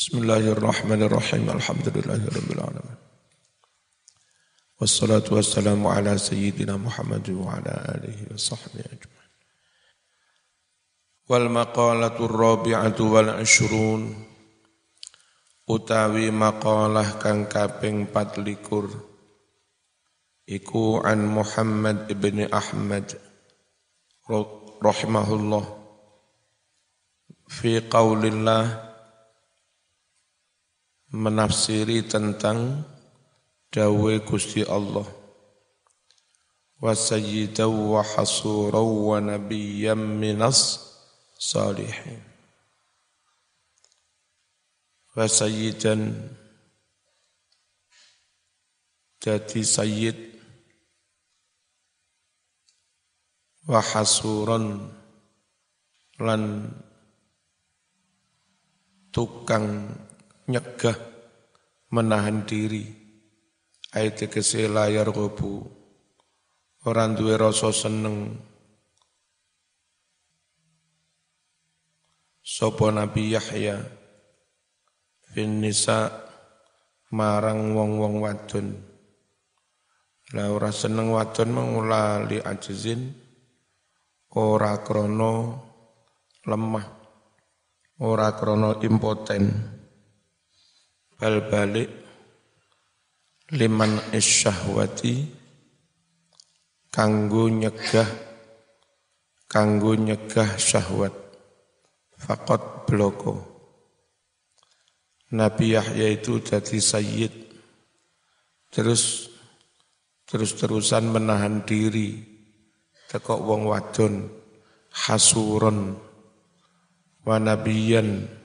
بسم الله الرحمن الرحيم الحمد لله رب العالمين والصلاة والسلام على سيدنا محمد وعلى آله وصحبه أجمعين والمقالة الرابعة والعشرون أتاوي مقالة كان كابين باتليكور إكو عن محمد بن أحمد رحمه الله في قول الله menafsiri tentang dawe Gusti Allah. Wa sayyidaw wa hasuraw wa nabiyyam minas salihin. Wa sayyidan jadi sayyid. Wa hasuran lan tukang nyegah menahan diri. Ayat tegese layar gobu. Orang duwe rasa seneng. Sapa Nabi Yahya? Bin nisa marang wong-wong wadon. La ora seneng wadon mengulali ajizin. Ora krono lemah. Ora krono impoten bal balik liman isyahwati kanggo nyegah kanggo nyegah syahwat. Fakot bloko. Nabi Yahya itu jadi sayyid. Terus terus-terusan menahan diri. Tekok wong wadon hasuron wa nabiyan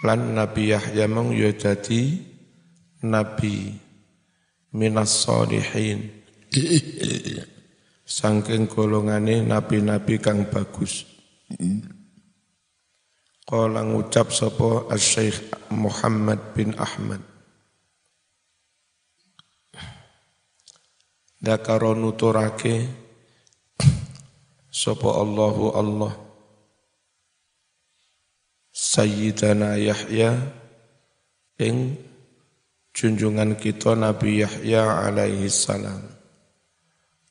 lan Nabi Yahya mung ya nabi minas solihin saking golongane nabi-nabi kang bagus. Kala ngucap sapa Asy-Syaikh Muhammad bin Ahmad. Dakaro nuturake sapa Allahu Allah Sayyidana Yahya ing junjungan kita Nabi Yahya alaihi salam.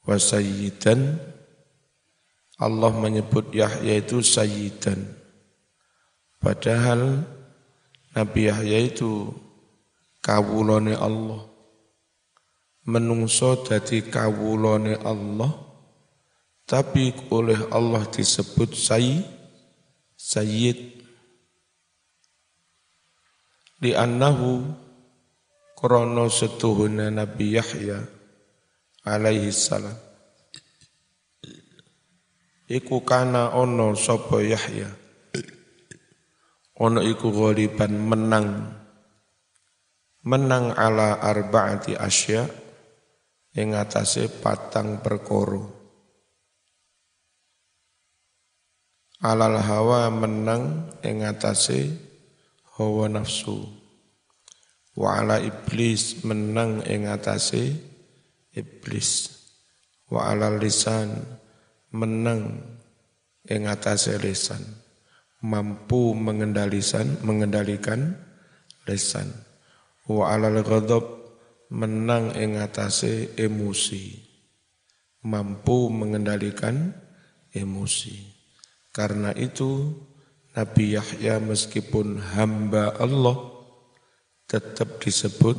Wa sayyidan Allah menyebut Yahya itu sayyidan. Padahal Nabi Yahya itu kawulane Allah. Menungso dadi kawulane Allah tapi oleh Allah disebut sayyid sayyid di annahu krono setuhuna Nabi Yahya alaihi salam. Iku kana ono sapa Yahya? Ono iku ghaliban menang. Menang ala arbaati asya ing atase patang perkoro alal hawa menang ing atase hawa nafsu. Wa ala iblis menang ing atase iblis. Wa ala lisan menang ing atase lisan. Mampu mengendalikan mengendalikan lisan. Wa ala ghadab menang ing atase emosi. Mampu mengendalikan emosi. Karena itu Nabi Yahya meskipun hamba Allah tetap disebut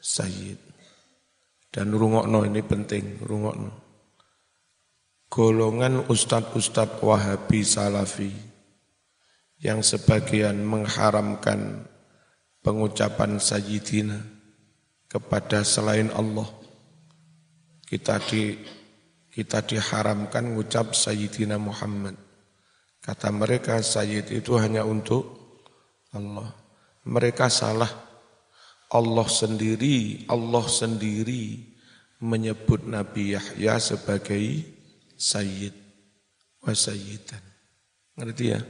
Sayyid. Dan rungokno ini penting, rungokno. Golongan ustadz-ustadz Wahabi Salafi yang sebagian mengharamkan pengucapan Sayyidina kepada selain Allah. Kita di kita diharamkan mengucap Sayyidina Muhammad Kata mereka Sayyid itu hanya untuk Allah. Mereka salah. Allah sendiri, Allah sendiri menyebut Nabi Yahya sebagai Sayyid wa Sayyidan. Ngerti ya?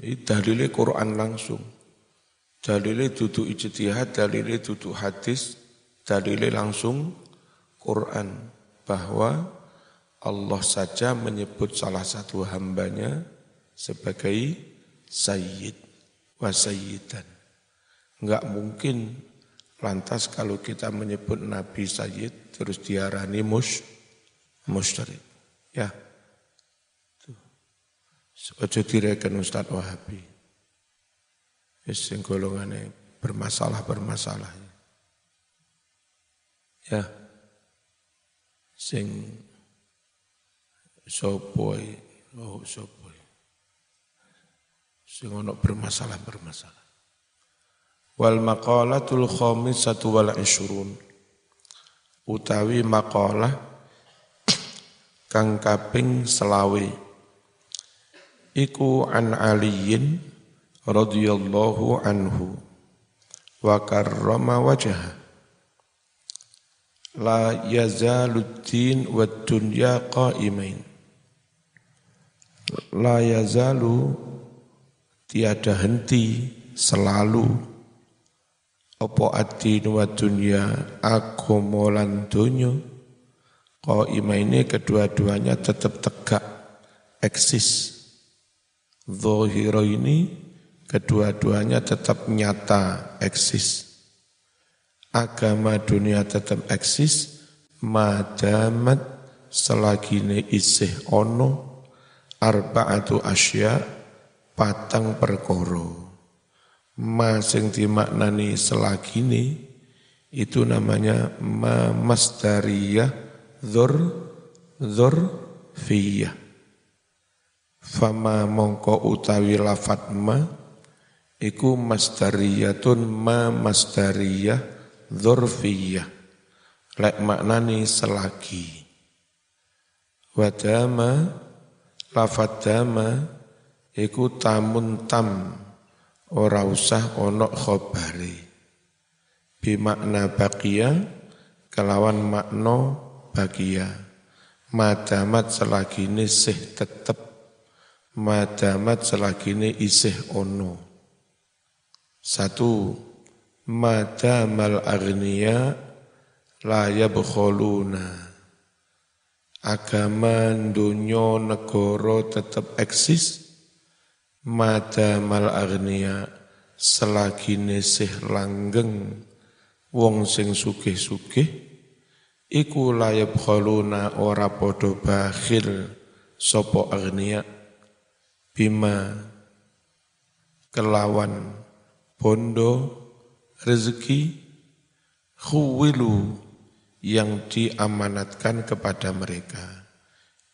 Ini dalilnya Quran langsung. Dalilnya duduk ijtihad, dalilnya duduk hadis, dalilnya langsung Quran. Bahwa Allah saja menyebut salah satu hambanya sebagai Sayyid. wasayyidan. Enggak mungkin lantas kalau kita menyebut Nabi Sayyid terus diarani mus musyrik. Ya. Ojo direken Ustaz Wahabi. Wis sing golongane bermasalah-bermasalah. Ya. Sing sopoi, oh sopoi. Sing ono bermasalah-bermasalah. Wal maqalatul khamisatu wal ishrun. Utawi maqalah kang kaping selawe. Iku an aliyin radhiyallahu anhu wa karrama wajah la yazaluddin wa dunya qaimain la yazalu tiada henti selalu. Apa adin wa dunya agama lan donya ini kedua-duanya tetap tegak eksis. Zohiro ini kedua-duanya tetap nyata eksis. Agama dunia tetap eksis madamat selagi ini isih ono arba'atu asya patang perkoro. Ma sing dimaknani selagine itu namanya ma masdariyah dzur fiyah. Fama mongko utawi lafat ma iku masdariyatun ma masdariyah dzurfiyah. Lek maknani selagi. Wadama lafat dama iku tamun tam. Ora usah ono khobari bimakna bakia kelawan makno bagia madamat selagi ini sih tetep. Madamat selagi ini isih ono. Satu madamal agniya la yabkhuluna agama dunia negara tetap eksis mada mal agnia selagi nesih langgeng wong sing sugih-sugih iku layab ora podo bakhil sopo agnia bima kelawan bondo rezeki khuwilu yang diamanatkan kepada mereka,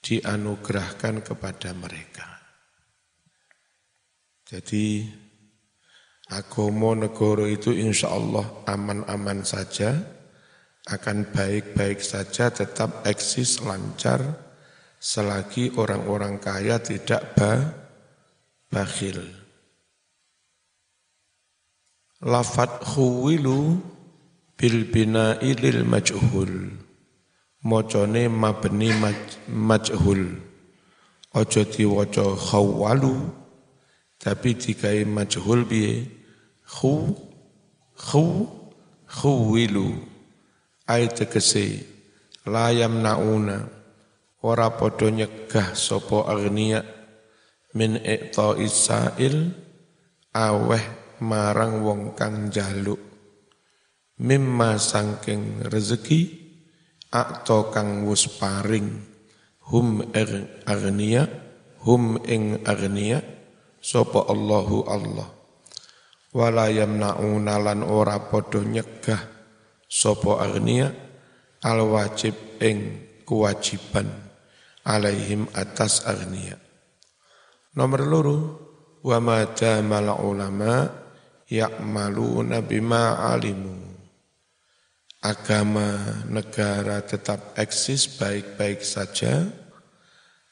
dianugerahkan kepada mereka. Jadi agomo negoro itu insya Allah aman-aman saja, akan baik-baik saja, tetap eksis lancar, selagi orang-orang kaya tidak ba, bakhil. Lafat khuwilu bil bina ilil majhul. Mocone mabni maj, majhul. Ojo diwaca khawalu tapi dikai majhul biye khu khu khuwilu. Ay tegese layam nauna ora padha nyegah sapa agniya min iqta isail aweh marang wong kang jaluk mimma sangking rezeki akto kang wus paring. Hum agniya hum ing agniya sapa Allahu Allah. Wala yamnauna lan ora padha nyegah sapa agniya al wajib ing kewajiban alaihim atas agniya nomor loro wa ma ulama ya'maluna bima alimu agama negara tetap eksis baik-baik saja.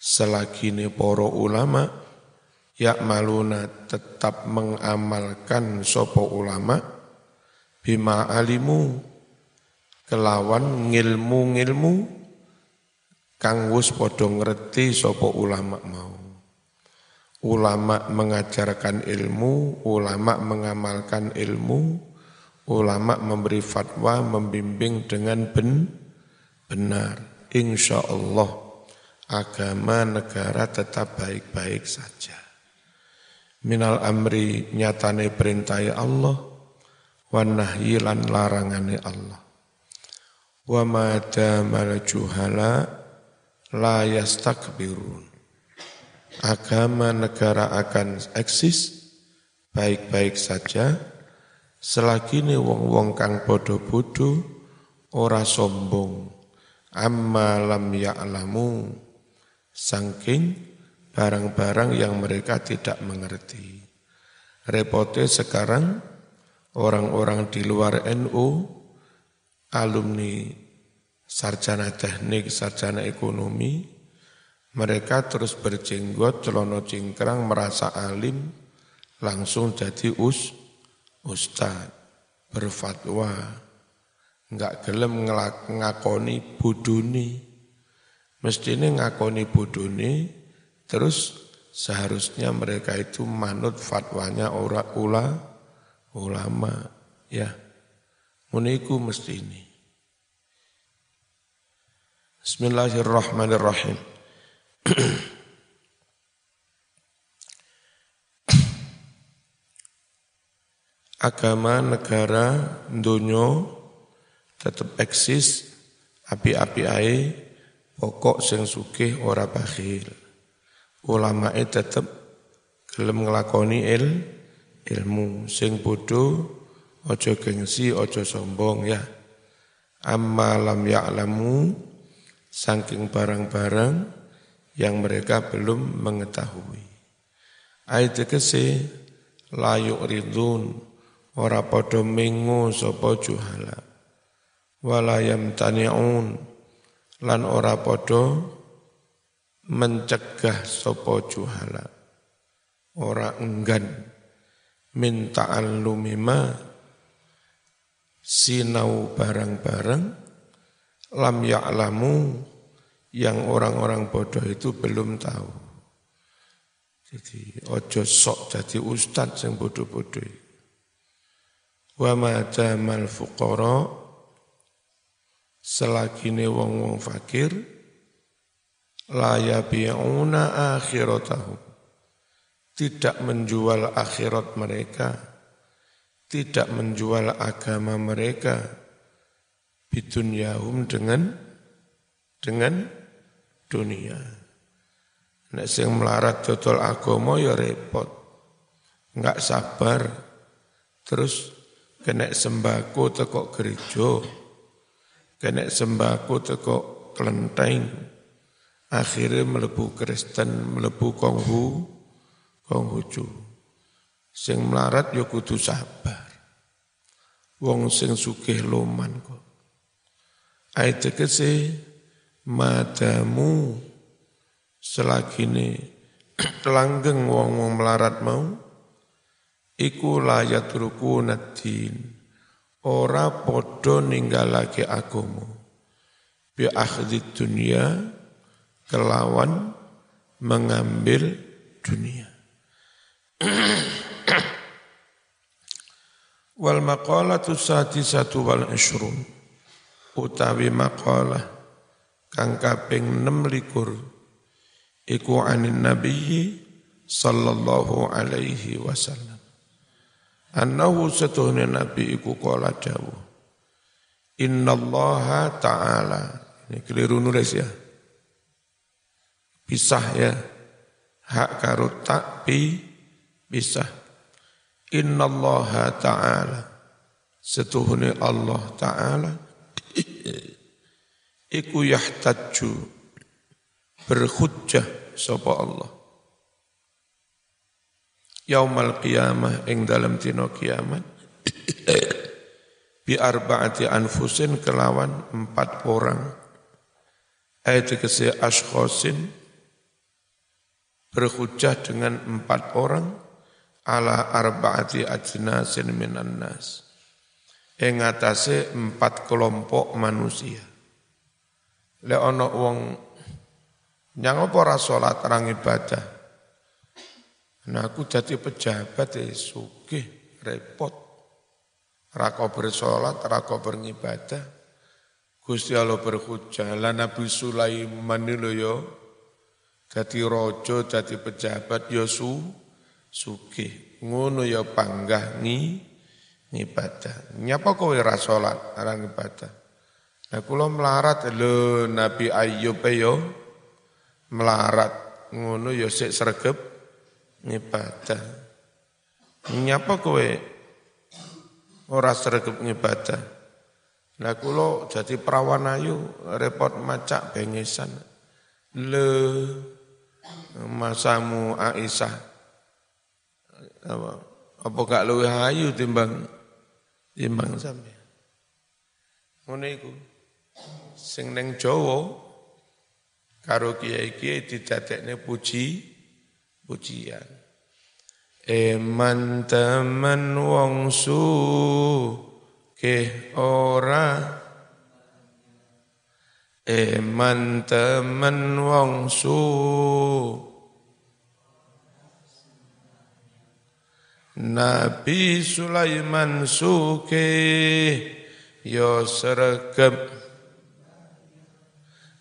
Selagi ini poro ulama ya maluna tetap mengamalkan sopo ulama. Bima alimu kelawan ngilmu-ngilmu kang wus podo ngerti sopo ulama mau. Ulama mengajarkan ilmu ulama mengamalkan ilmu ulama memberi fatwa membimbing dengan ben, benar. Insya Allah agama negara tetap baik-baik saja. minal amri nyatane perintai Allah wa nahyi lan larangane Allah wa ma damal juhala la yastakbirun agama negara akan eksis baik-baik saja selagi wong-wong kang bodoh-bodoh ora sombong amma lam ya'lamu saking barang-barang yang mereka tidak mengerti. Repotnya sekarang orang-orang di luar NU, alumni sarjana teknik, sarjana ekonomi, mereka terus berjenggot, celono cingkrang, merasa alim, langsung jadi us, ustad, berfatwa, enggak gelem ngakoni buduni. Mestinya ngakoni buduni, terus seharusnya mereka itu manut fatwanya ora ula, ulama. Ya, muniku mesti ini. Bismillahirrahmanirrahim. Agama, negara, dunia tetap eksis, api-api ae, pokok sing sugih ora bakhil. Ulamae tetep gelem nglakoni il ilmu sing bodoh ojo gengsi ojo sombong ya. Amma lam ya'lamu saking barang-barang yang mereka belum mengetahui. Ayat kese layuk ridun ora podo mengu sapa juhala walayam tani'un lan ora podo mencegah sopo juhala ora enggan minta alumima sinau barang-barang lam ya'lamu yang orang-orang bodoh itu belum tahu. Jadi ojo sok jadi ustadz yang bodoh-bodoh. Wa ma jamal fuqara selagi ne wong-wong fakir la yabi'una akhiratahum tidak menjual akhirat mereka tidak menjual agama mereka bidunyahum dengan dengan dunia. Nek sing melarat dodol agama ya repot enggak sabar terus kena sembako tekok gereja. Kena sembako teko kelenteng. Akhirnya melebu Kristen melebu konghu konghucu sing melarat yo kudu sabar. Wong sing sugih loman kok. Ayat kese madamu selagi ini langgeng wong-wong melarat mau iku layat ruku nadin ora podo ninggalake agama bi akhdi dunia kelawan mengambil dunia. Wal maqalatu satu wal ashrun utawi maqalah kang kaping 6 likur. Iku anin nabiyyi sallallahu alaihi wasallam Annahu setuhnya Nabi iku kala dawuh. Innallaha ta'ala. Ini keliru nulis ya. Pisah ya. Hak karo tak pi pisah. Innallaha ta'ala. Setuhnya Allah ta'ala. Iku yahtaju. Berhujjah sapa Allah yaumal qiyamah ing dalam dino kiamat. Bi arbaati anfusin kelawan empat orang. Ayat kese ashkhosin berhujah dengan empat orang ala arbaati ajnasin minan nas. Ing atase empat kelompok manusia. Le ono wong nyang apa ora salat ibadah Nah aku jadi pejabat ya sugih, repot. Rako bersolat, rako beribadah. Gusti Allah berhujah. Lah Nabi Sulaiman ini yo. Jadi rojo, jadi pejabat yo su, sugih ngono ya panggah ni ngibadah nyapa kowe ra salat ora ngibadah nah melarat lho Nabi Ayub e yo melarat ngono ya sik sregep ngibadah nyapa kowe ora sregep ngibadah Lah kula jadi perawan ayu repot macak bengesan. Le masamu Aisyah. Apa apa gak luwih ayu timbang timbang sampe. Ngono iku. Sing ning Jawa karo kiai-kiai didadekne puji pujian. Eman temen wong su ke ora? Eman temen wong su Nabi Sulaiman suke yo sregep.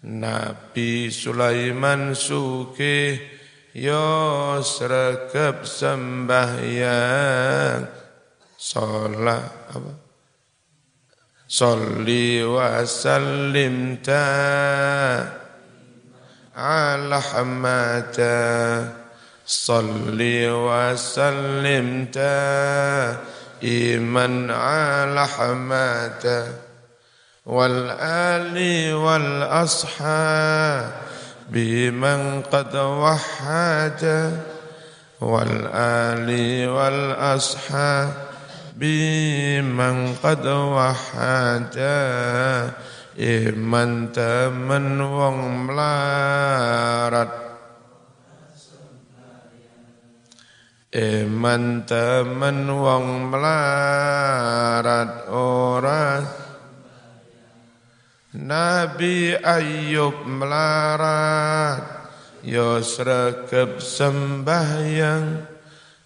Nabi Sulaiman suke yo sregep sembahyang salat apa صلي وسلم على حماة صلي وسلم دائما على حماة والآل والأصحاب بمن قد وحد والآل والأصحاب biman qad wahada iman temen wong melarat Iman temen wong melarat ora Nabi Ayub melarat Yo sregep sembahyang.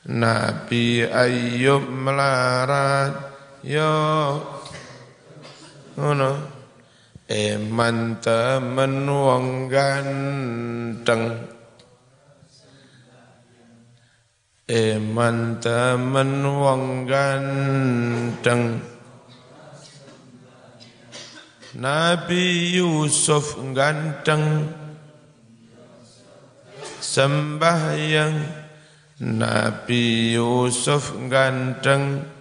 Nabi Ayub melarat yo. Ngono. Eman temen wong ganteng. Eman temen wong ganteng Nabi Yusuf ganteng sembahyang. Nabi Yusuf ganteng.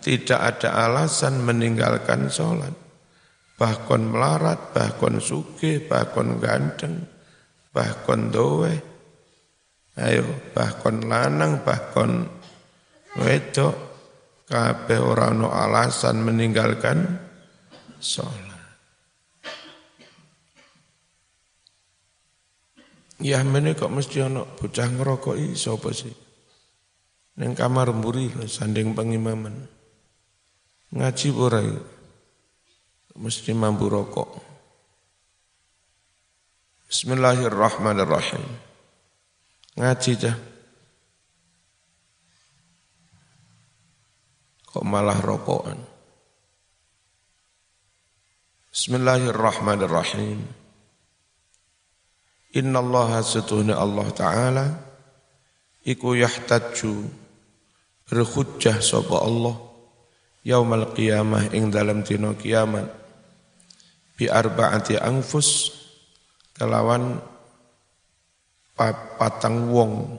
Tidak ada alasan meninggalkan sholat. Bahkan melarat, bahkan suge, bahkan ganteng Bahkan dowe Ayo, bahkan lanang, bahkan wedok Kabeh orang no alasan meninggalkan sholat Ya mene kok mesti ana bocah ngerokoki sapa sih? Ning kamar mburi sanding pengimaman. Ngaji ora mesti mampu rokok. Bismillahirrahmanirrahim. Ngaji dah. Kok malah rokokan. Bismillahirrahmanirrahim. Inna Allah setuhna Allah Ta'ala Iku yahtaju Berhujjah sopa Allah Yaumal qiyamah ing dalam dino kiamat Bi arba'ati angfus Kelawan Patang wong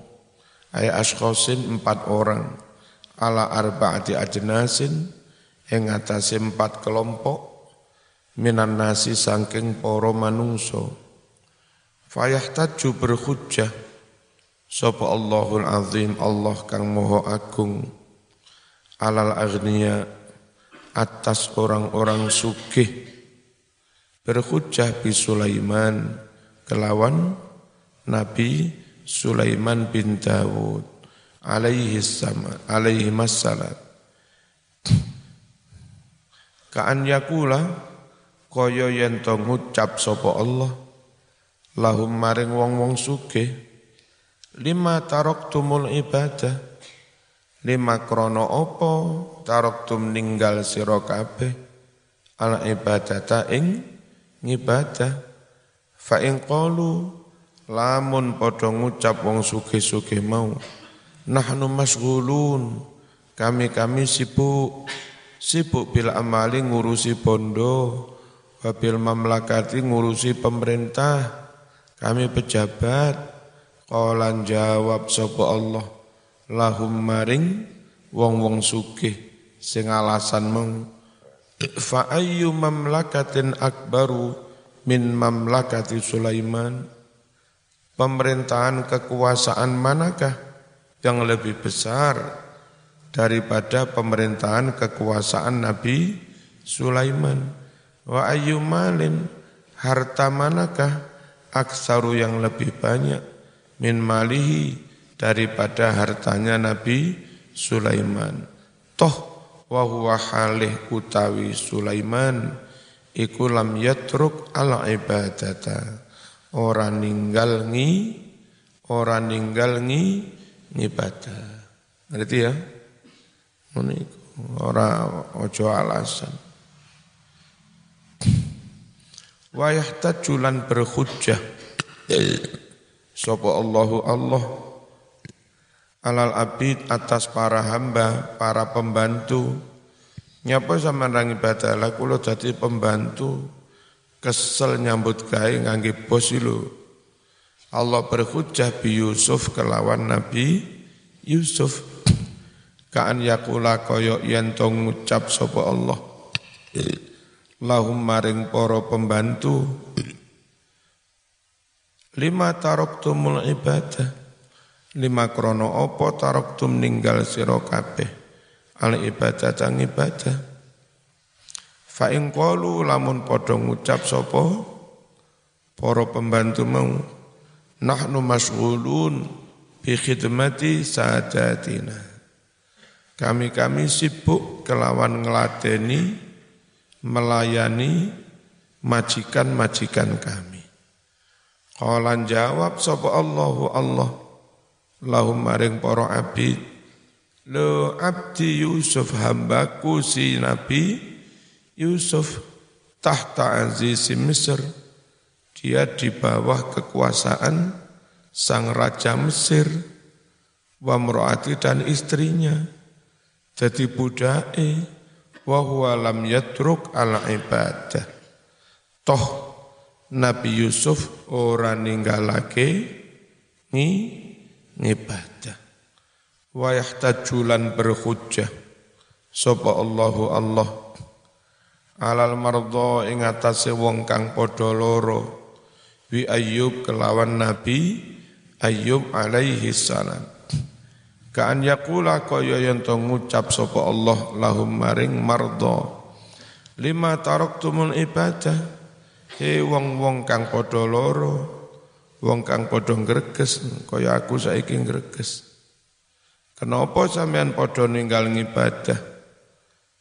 Ayat askosin empat orang Ala arba'ati ajnasin Yang atasi empat kelompok Minan nasi sangking poro manungso Fayahtaju berhujjah Sapa Allahul Azim Allah kang moho agung. Alal agniya Atas orang-orang sugih. Berhujjah bi Sulaiman Kelawan Nabi Sulaiman bin Dawud Alaihi sama Alaihi masalat Kaan yakula Koyo yen to ngucap sapa Allah lahum maring wong-wong sugih lima tumul ibadah lima krono opo tum ninggal sira kabeh ala ibadata ing ngibadah. Fa ing qalu lamun padha ngucap wong sugih-sugih mau nahnu masghulun kami-kami sibuk. Sibuk bil amali ngurusi bondo wabil mamlakati ngurusi pemerintah. Kami pejabat. Qalan jawab sapa Allah lahum maring wong-wong sugih sing alasan meng fa ayyu mamlakatin akbaru min mamlakati Sulaiman. Pemerintahan kekuasaan manakah yang lebih besar daripada pemerintahan kekuasaan Nabi Sulaiman. Wa ayyu malin harta manakah aksaru yang lebih banyak min malihi daripada hartanya Nabi Sulaiman? Toh wa huwa halih utawi Sulaiman iku lam yatruk ala ibadata. Orang ninggal ngi, orang ninggal ngi ngibadah. Ngerti ya? Orang ojo alasan. Wayah tajulan berhujjah. Sopo Allahu Allah alal abid atas para hamba, para pembantu. Nyapa sama nang ibadah lah kula dadi pembantu kesel nyambut gawe ngangge bos lu. Allah berhujjah bi Yusuf kelawan Nabi Yusuf. Kaan yakula koyo yen to ngucap sapa Allah. Lahum maring para pembantu. Lima taroktumul ibadah. Lima krono opo taroktum ninggal sira kabeh. Al ibadah tang ibadah. Fa ing qalu lamun padha ngucap sapa para pembantu mau nahnu masghulun bi khidmati sadatina. Kami-kami sibuk kelawan ngeladeni melayani majikan-majikan kami. Qalan jawab sapa Allahu Allah lahum maring para abid lo abdi Yusuf hambaku si Nabi Yusuf tahta aziz Mesir, dia di bawah kekuasaan sang raja Mesir, wa murati dan istrinya, jadi budake, wa huwa lam yatruk ala ibadah. Toh Nabi Yusuf ora ninggalake ni ngibadah. Wa yahtajulan berhujjah. Sapa Allahu Allah alal mardo ing atase wong kang padha loro wi ayyub kelawan nabi ayyub alaihi salam. Kaan yakula kaya yen to ngucap sapa Allah lahum maring mardo. Lima taraktumul ibadah. He wong-wong kang padha loro wong kang padha greges kaya aku saiki greges kenapa sampean padha ninggal ngibadah?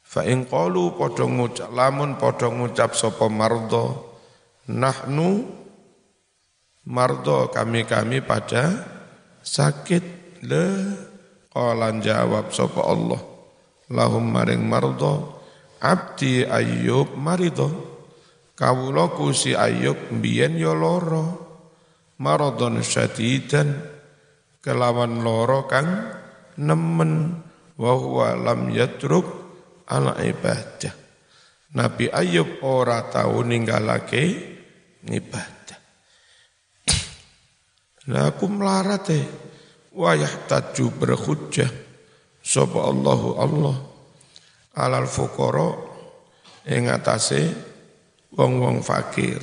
Fa in qalu padha ngucap lamun padha ngucap sapa mardo nahnu mardo kami-kami pada sakit. Le qalan jawab sapa Allah. Lahum maring mardo abdi ayyub marido. Kawula si ayyub biyen ya lara. Maradon syadidan kelawan loro kang nemen. Wa huwa lam yatruk ala ibadah. Nabi Ayub ora tahu ninggalake ibadah. Lah aku melarat eh. Wayah taju berhujjah. Sopa Allahu Allah. Alal fukoro. Atase wong-wong fakir.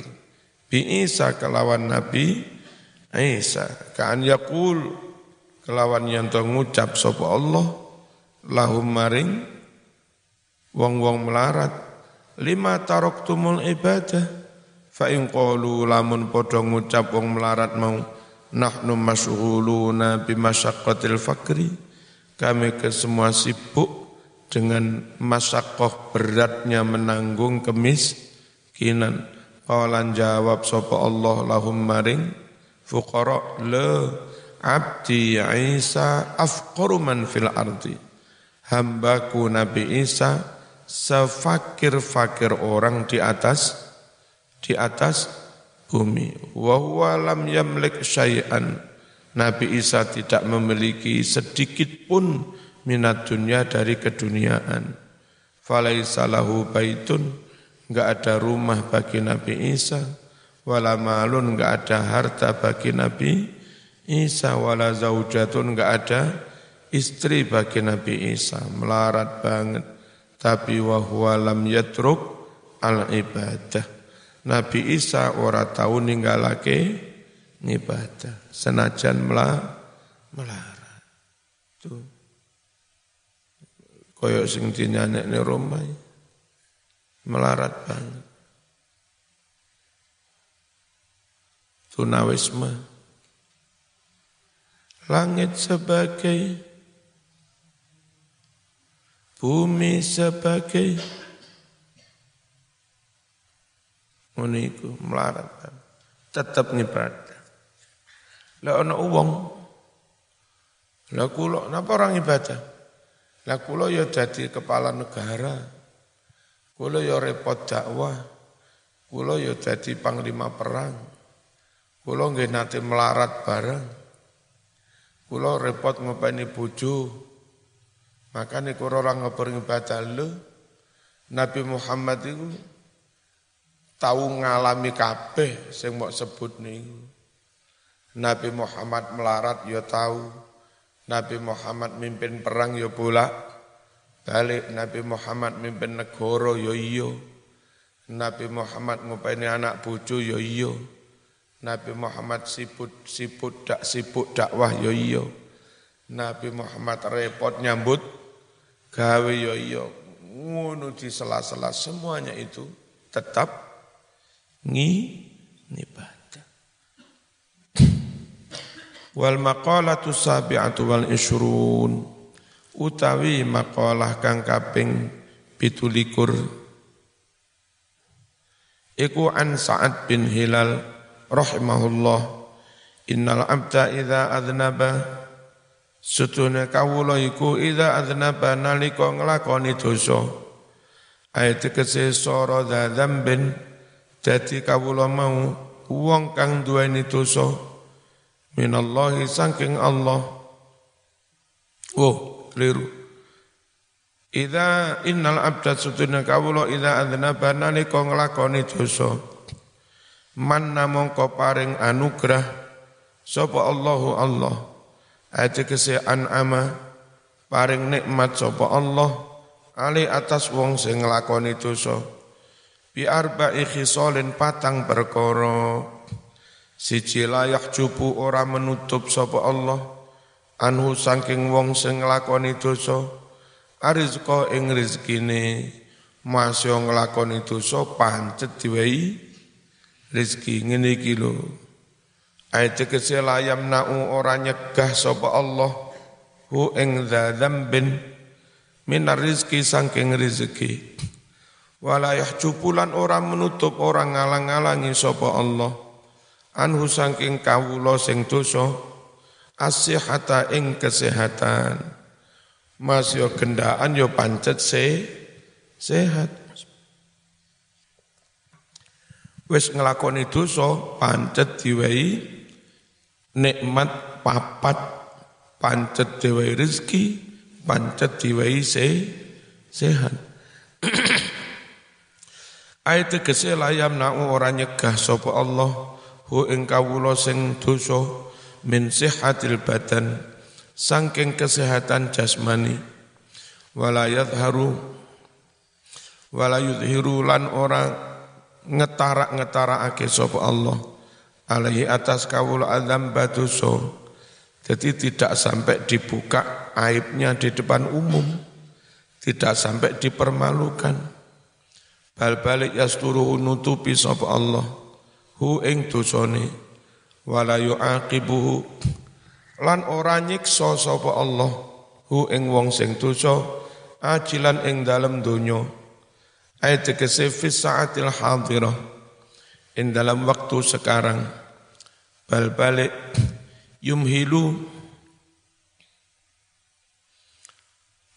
Bi Isa kelawan Nabi Isa. Kaan yakul kelawan yang ngucap sopa Allah. Lahum maring wong-wong melarat lima tumul ibadah fa lamun padha ngucap wong melarat mau nahnu masghuluna bi masyaqqatil fakri. Kami ke semua sibuk dengan masyakoh beratnya menanggung kemiskinan qalan jawab sapa Allah lahum maring? Fuqara le abdi Isa afqaru man fil ardi. Hambaku Nabi Isa sefakir-fakir orang di atas di atas bumi. Wa huwa lam yamlik syai'an. Nabi Isa tidak memiliki sedikit pun minat dunia dari keduniaan. Falaisa lahu baitun, enggak ada rumah bagi Nabi Isa. Wala malun, enggak ada harta bagi Nabi Isa. Wala zaujatun, enggak ada istri bagi Nabi Isa. Melarat banget. Tapi wahuwa lam yatruk al ibadah Nabi Isa ora tahu ninggalake ibadah senajan melah melarat. Tuh. Koyok sing dinyanyekne Roma melarat banget. Tunawisma. Langit sebagai bumi sebagai ngono iku melarat. Tetep ngibadah. Lah ana wong lah kula napa orang ibadah lah kula ya jadi kepala negara kula ya repot dakwah kula ya jadi panglima perang kula nggih nate melarat bareng kula repot ngopeni bojo. Makane kula ora ngoper ibadah lho. Nabi Muhammad itu tahu ngalami kabeh sing mau sebut nih. Nabi Muhammad melarat ya tahu. Nabi Muhammad mimpin perang ya pula. Balik Nabi Muhammad mimpin negara ya iya. Nabi Muhammad ngupeni anak bucu ya iya. Nabi Muhammad sibuk sibuk dak sibuk dakwah ya iya. Nabi Muhammad repot nyambut gawe ya iya. Ngono di sela-sela semuanya itu tetap ngibadah. Wal maqalatu sabi'atu wal ishrun. Utawi maqalah kang kaping 17 iku an Sa'ad bin Hilal rahimahullah. Innal abda idza adnaba. Sutune kawula iku idza adnaba nalika nglakoni dosa. Ayat kese sara dzambin jadi kawula mau wong kang duweni dosa minallahi saking Allah. Oh, keliru. Idza innal abda sutuna kawula idza adnaba nalika nglakoni dosa. Man namangka paring anugrah sapa Allahu Allah. Aja kese an'ama paring nikmat sapa Allah ali atas wong sing nglakoni dosa bi arba'i khisalin patang perkara. Siji layak jupu ora menutup sapa Allah. Anhu saking wong sing nglakoni dosa. Arizqa ing rezekine masya nglakoni dosa pancet diwehi rezeki ngene iki lho. Ayat kese layam na'u ora nyegah sapa Allah. Hu ing dzambin minar rizki saking rezeki Walayah cupulan orang menutup orang ngalang-ngalangi sapa Allah. Anhu saking kawula sing dosa asihata ing kesehatan. Mas yo gendaan yo pancet se sehat. Wis nglakoni dosa pancet diwehi nikmat papat pancet diwehi rezeki pancet diwehi se sehat Ayat tegese layam na'u ora nyegah sapa Allah hu ing sing dosa min sihatil badan saking kesehatan jasmani. Wala yadharu wala yudhiru lan ora ngetarak-ngetarakake sapa Allah alaihi atas kawula azam badoso jadi tidak sampai dibuka aibnya di depan umum tidak sampai dipermalukan bal balik yasturu nutupi sapa Allah. Hu ing dosane. Wala yuaqibuhu. Lan ora nyiksa sapa Allah. Hu ing wong sing dosa ajilan ing dalem donya. Ayat tegese fi saatil hadirah. Ing dalam waktu sekarang. Bal balik yumhilu.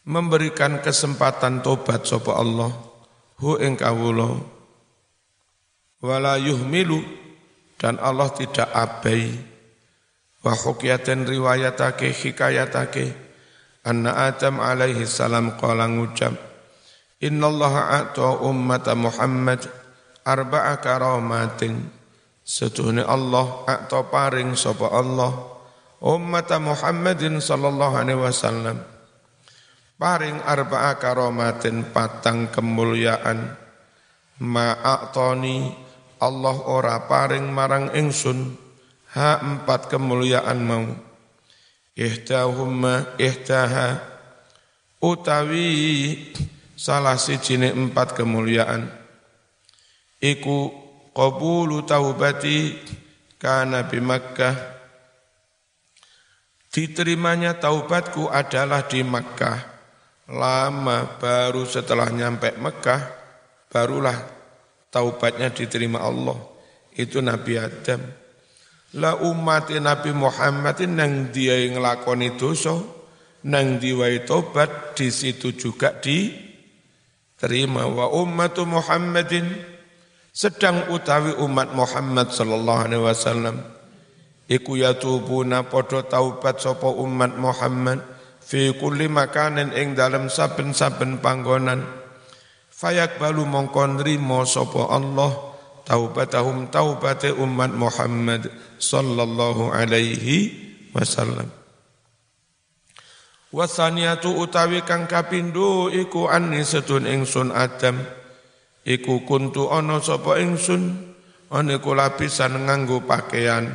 Memberikan kesempatan tobat sapa Allah hu ing kawula. Wala yuhmilu dan Allah tidak abai. Wa hukiyatan riwayatake hikayatake. Anna Adam alaihi salam qala ngucap Inna Allah a'ta ummat Muhammad arba'a karamatin. Setuhni Allah a'ta paring sapa Allah ummat Muhammadin sallallahu alaihi wasallam paring arba'a karamatin patang kemuliaan. Ma'atoni Allah ora paring marang ingsun. Ha empat kemuliaan mau. Ihtahumma ihtaha utawi salah sijine empat kemuliaan. Iku qabulu taubati kana bi Makkah. Diterimanya taubatku adalah di Makkah lama baru setelah nyampe Mekah barulah taubatnya diterima Allah. Itu Nabi Adam. La umat Nabi Muhammad nang dia yang ngelakoni dosa nang diwai tobat di situ juga diterima. Wa ummatu Muhammadin sedang utawi umat Muhammad sallallahu alaihi wasallam. Iku yatubuna padha taubat sapa umat Muhammad fi kulli makanin ing dalam saben-saben panggonan. Fayak balu mongkon rimo sapa Allah taubatahum taubate umat Muhammad sallallahu alaihi wasallam. Wasaniatu utawi kang kapindo iku anni sedun ingsun Adam. Iku kuntu ana sapa ingsun? Ana lapisan nganggo pakaian.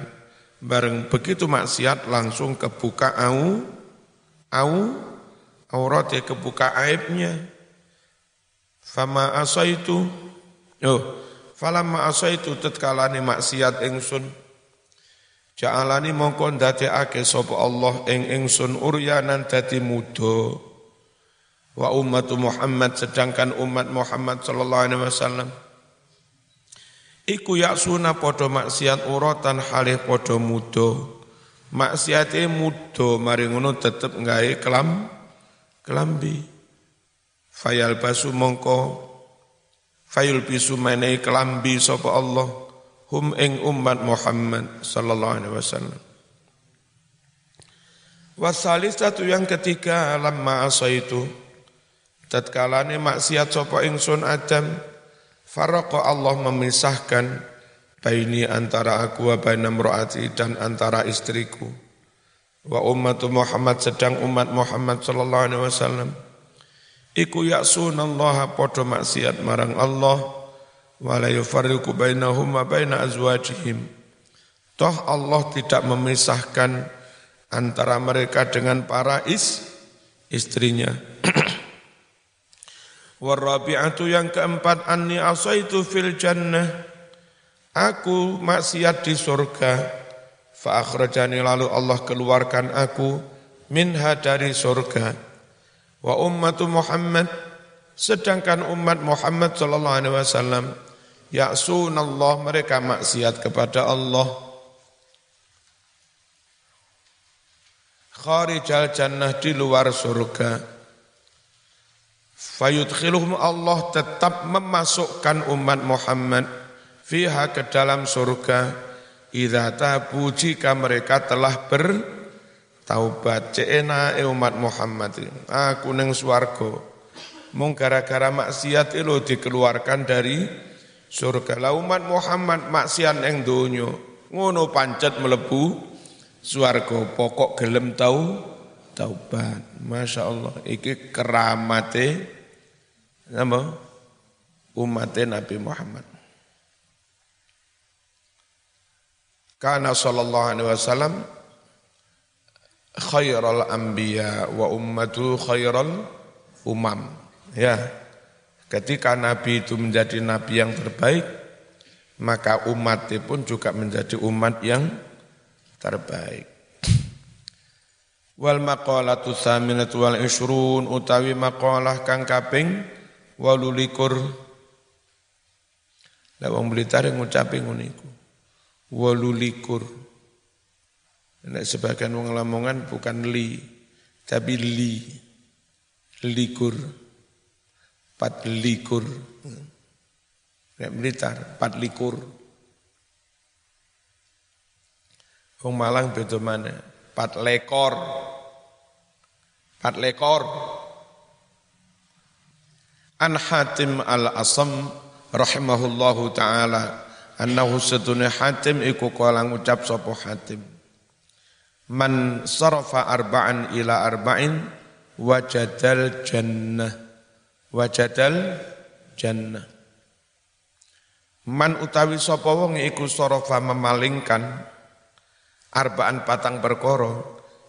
Bareng begitu maksiat langsung kebuka au au auratnya kebuka aibnya. Fama asaitu oh falamma asaitu tetkalane maksiat ingsun. Ja'alani mongko ndadekake sapa Allah ing ingsun uryanan dadi muda. Wa umat Muhammad sedangkan umat Muhammad sallallahu alaihi wasallam. Iku yaksuna padha maksiat uratan halih padha muda maksiate mudo mari ngono tetep gawe kelam kelambi. Fayal basu mongko fayul bisu menehi kelambi sapa Allah. Hum ing umat Muhammad sallallahu alaihi wasallam. Wasalis satu yang ketiga lamma asaitu. Tatkalane maksiat sapa ingsun Adam faraqa Allah memisahkan baini antara aku wa baina mraati dan antara istriku. Wa ummatu Muhammad sedang umat Muhammad sallallahu alaihi wasallam. Iku ya'sunallaha padha maksiat marang Allah. Wa la yufarriqu bainahum wa baina azwajihim. Toh Allah tidak memisahkan antara mereka dengan para is istrinya. Warabi'atu yang keempat anni asaitu fil jannah Aku maksiat di surga. Fa'akhrajani lalu Allah keluarkan aku minha dari surga. Wa ummatu Muhammad sedangkan umat Muhammad sallallahu alaihi wasallam Allah mereka maksiat kepada Allah. Kharijal jannah di luar surga. Fayudkhiluhum Allah tetap memasukkan umat Muhammad fiha ke dalam surga. Idza tabu jika mereka telah bertaubat cena e umat Muhammad aku neng swarga. Mung gara-gara maksiat itu dikeluarkan dari surga. La umat Muhammad maksiat eng donya. Ngono pancet melebu swarga. Pokok gelem tau taubat. Masya Allah iki keramate apa umatnya Nabi Muhammad Karena sallallahu alaihi wasallam khairal anbiya wa ummatu khairal umam. Ya. Ketika nabi itu menjadi nabi yang terbaik, maka umatnya pun juga menjadi umat yang terbaik. Wal maqalatu tsaminatu wal ishrun utawi maqalah kang kaping 28. Lah wong Blitar ngucapi ngono iku walulikur. Nek sebagian wong Lamongan bukan li, tapi li. Likur. Pat likur. Nek Blitar, pat likur. Wong Malang beda mana? Pat lekor. Pat lekor. An Hatim al-Asam rahimahullahu taala annahu satuna Hatim iku kala ngucap sapa Hatim. Man sarafa arba'an ila arba'in wajadal jannah. Wajadal jannah. Man utawi sapa wong iku sarafa memalingkan arba'an patang perkara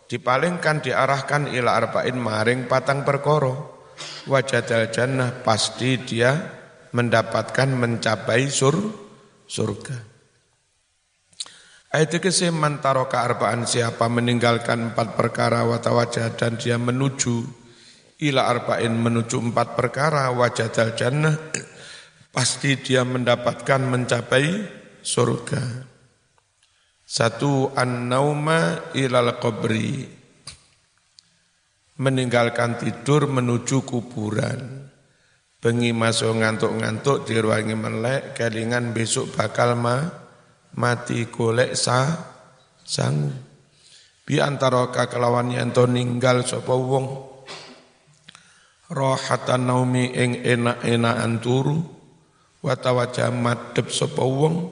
dipalingkan diarahkan ila arba'in maring patang perkara wajadal jannah pasti dia mendapatkan mencapai sur surga. Ayat ke mantaro arba'an siapa meninggalkan empat perkara wajah dan dia menuju ila arba'in menuju empat perkara wajadal jannah pasti dia mendapatkan mencapai surga. Satu an-nauma ilal qabri meninggalkan tidur menuju kuburan. Bengi masuk ngantuk-ngantuk diruangi melek, kelingan besok bakal ma, mati golek sa, sangu. Bi antara kakelawan yanto ninggal sapa wong rohatan naumi ing enak-enakan turu wa tawajjah madhep sapa wong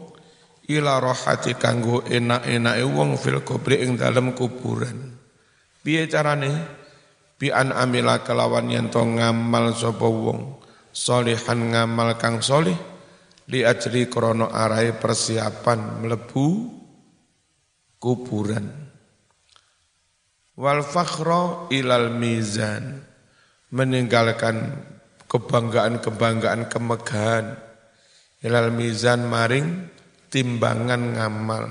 ila rohati kanggo enak-enake wong fil kubri ing dalem kuburan. Piye carane? Bi an amila kelawan yen ngamal sapa wong solihan ngamal kang solih li ajri krono arai persiapan melebu kuburan. Wal fakhra ilal mizan meninggalkan kebanggaan-kebanggaan kemegahan. Ilal mizan maring timbangan ngamal.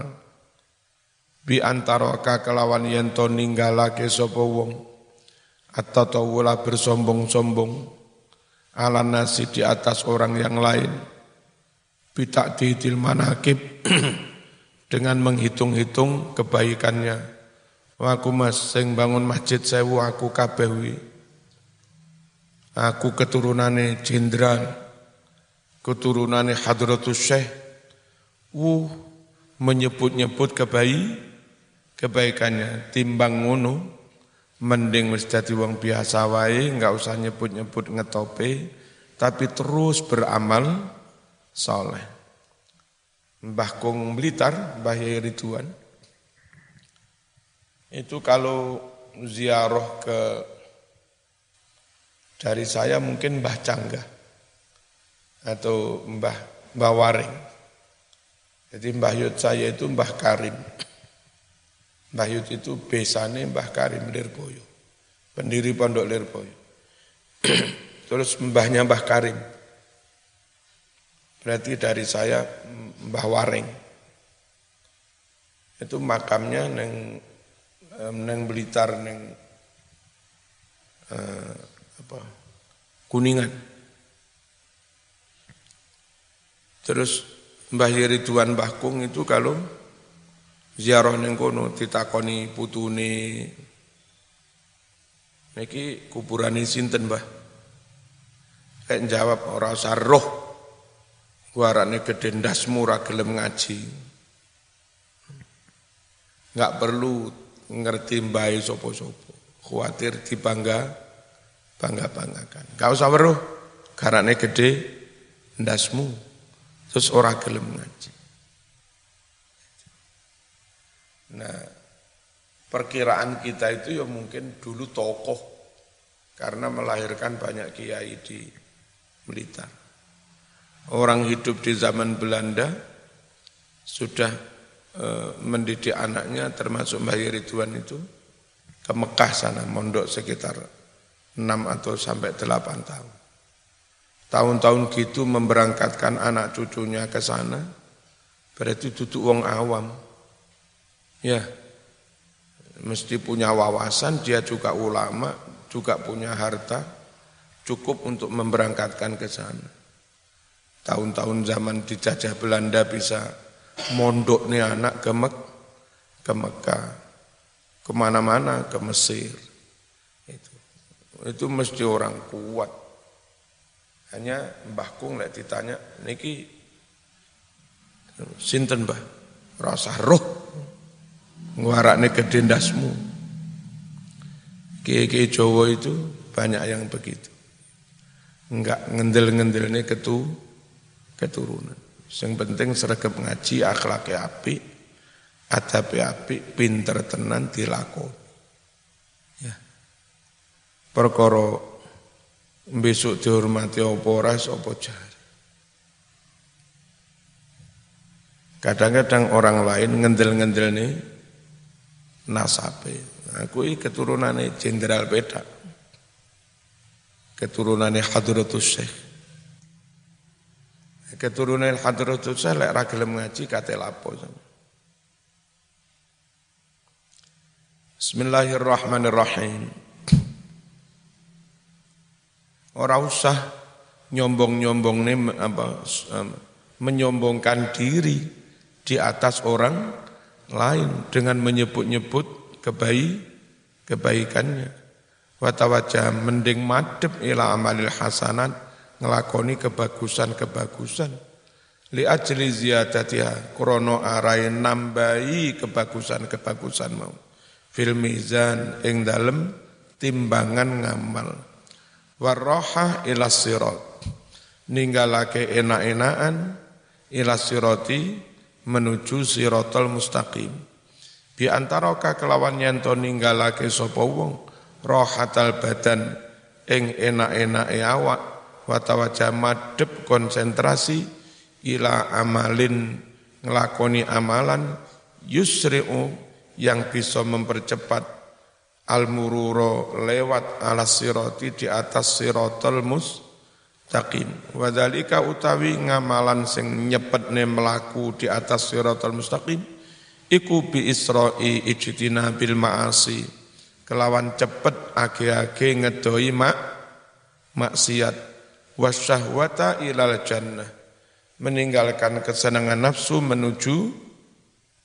Bi antara kelawan yen to ninggalake sapa wong. Atau bersombong-sombong ala nasi di atas orang yang lain. Bitak didil manakib dengan menghitung-hitung kebaikannya. Aku mas sing bangun masjid sewu aku kabehwi. Aku keturunane jenderal, keturunane hadratus syekh. Uh, menyebut-nyebut kebaik, kebaikannya. Timbang ngono, Mending wis dadi wong biasa wae, enggak usah nyebut-nyebut ngetope, tapi terus beramal soleh. Mbah Kong Blitar, Mbah Yai Ridwan, itu kalau ziarah ke dari saya mungkin Mbah Canggah atau Mbah Mbah Waring. Jadi Mbah Yud saya itu Mbah Karim. Mbah Yud itu besane Mbah Karim Lirboyo. Pendiri Pondok Lirboyo. Terus mbahnya Mbah Karim. Berarti dari saya Mbah Waring. Itu makamnya neng neng Blitar neng uh, apa Kuningan. Terus Mbah Ridwan Mbah Kung itu kalau ziarah ning kono ditakoni putune. Niki kuburane sinten Mbah? Kayak jawab ora usah roh. Guarane gede ndasmu ora gelem ngaji. Enggak perlu ngerti mbae sopo-sopo khawatir dibangga bangga-banggakan. Enggak usah weruh garane gede ndasmu. Terus ora gelem ngaji Nah, perkiraan kita itu ya mungkin dulu tokoh karena melahirkan banyak kiai di Blitar. Orang hidup di zaman Belanda sudah e, mendidik anaknya termasuk Mbah Ridwan itu ke Mekah sana mondok sekitar 6 atau sampai 8 tahun. Tahun-tahun gitu memberangkatkan anak cucunya ke sana berarti duduk wong awam Ya, mesti punya wawasan, dia juga ulama, juga punya harta, cukup untuk memberangkatkan ke sana. Tahun-tahun zaman dijajah Belanda bisa mondok nih anak ke, Mek ke Mekah, ke mana-mana, ke Mesir. Itu, itu mesti orang kuat. Hanya Mbah Kung lek ditanya, niki sinten Mbah? Rasa roh Nguarakne gede ndasmu. Kiai-kiai Jawa itu banyak yang begitu. Enggak ngendel-ngendel ini ketu, keturunan. Yang penting seragam ngaji, akhlaknya api, adabnya api, pinter tenan dilakoni. Ya. Perkara besok dihormati apa ora apa jari. Kadang-kadang orang lain ngendel-ngendel nih nasabe. Aku ini keturunannya jenderal beda. Keturunannya Hadratus Syekh. Keturunan Hadratus Syekh lek ra gelem ngaji kate lapo Bismillahirrahmanirrahim. Ora usah nyombong-nyombong apa menyombongkan diri di atas orang lain dengan menyebut-nyebut kebaik kebaikannya. Watawajah mending madep ila amalil hasanat ngelakoni kebagusan-kebagusan. Li ajli ziyadatiha krono arai nambahi kebagusan-kebagusan mau. Fil mizan ing dalem timbangan ngamal. Warroha ila sirat. Ninggalake enak-enakan ila sirati menuju sirotol mustaqim Bi antara kelawan yanto ninggalake sapa wong rohatal badan ing enak-enake awak wa tawajjah madhep konsentrasi ila amalin ngelakoni amalan yusri'u yang bisa mempercepat al-mururo lewat ala siroti di atas sirotol mustaqim. Wadhalika utawi ngamalan sing nyepetne melaku di atas sirotol mustaqim iku bi isra'i ijtina bil ma'asi. Kelawan cepet age-age ngedoi mak maksiat. Wasyahwata ilal jannah. Meninggalkan kesenangan nafsu menuju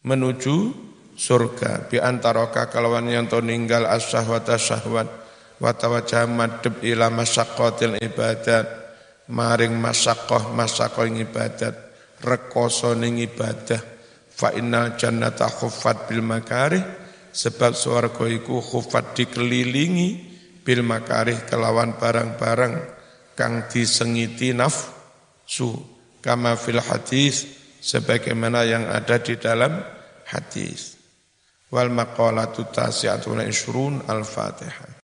menuju surga. Bi antara kalawan yang to ninggal asyahwata syahwat. Wa tawajjah madhab ila masyaqqatil ibadat maring masyaqqah masyaqqah ibadat rekoso ning ibadah. Fa innal jannata khuffat bil makarih sebab swarga iku khuffat dikelilingi bil makarih kelawan barang-barang kang disengiti nafsu. Kama fil hadis sebagaimana yang ada di dalam hadis. Wal maqalatu tasi'atun isrun al-fatihah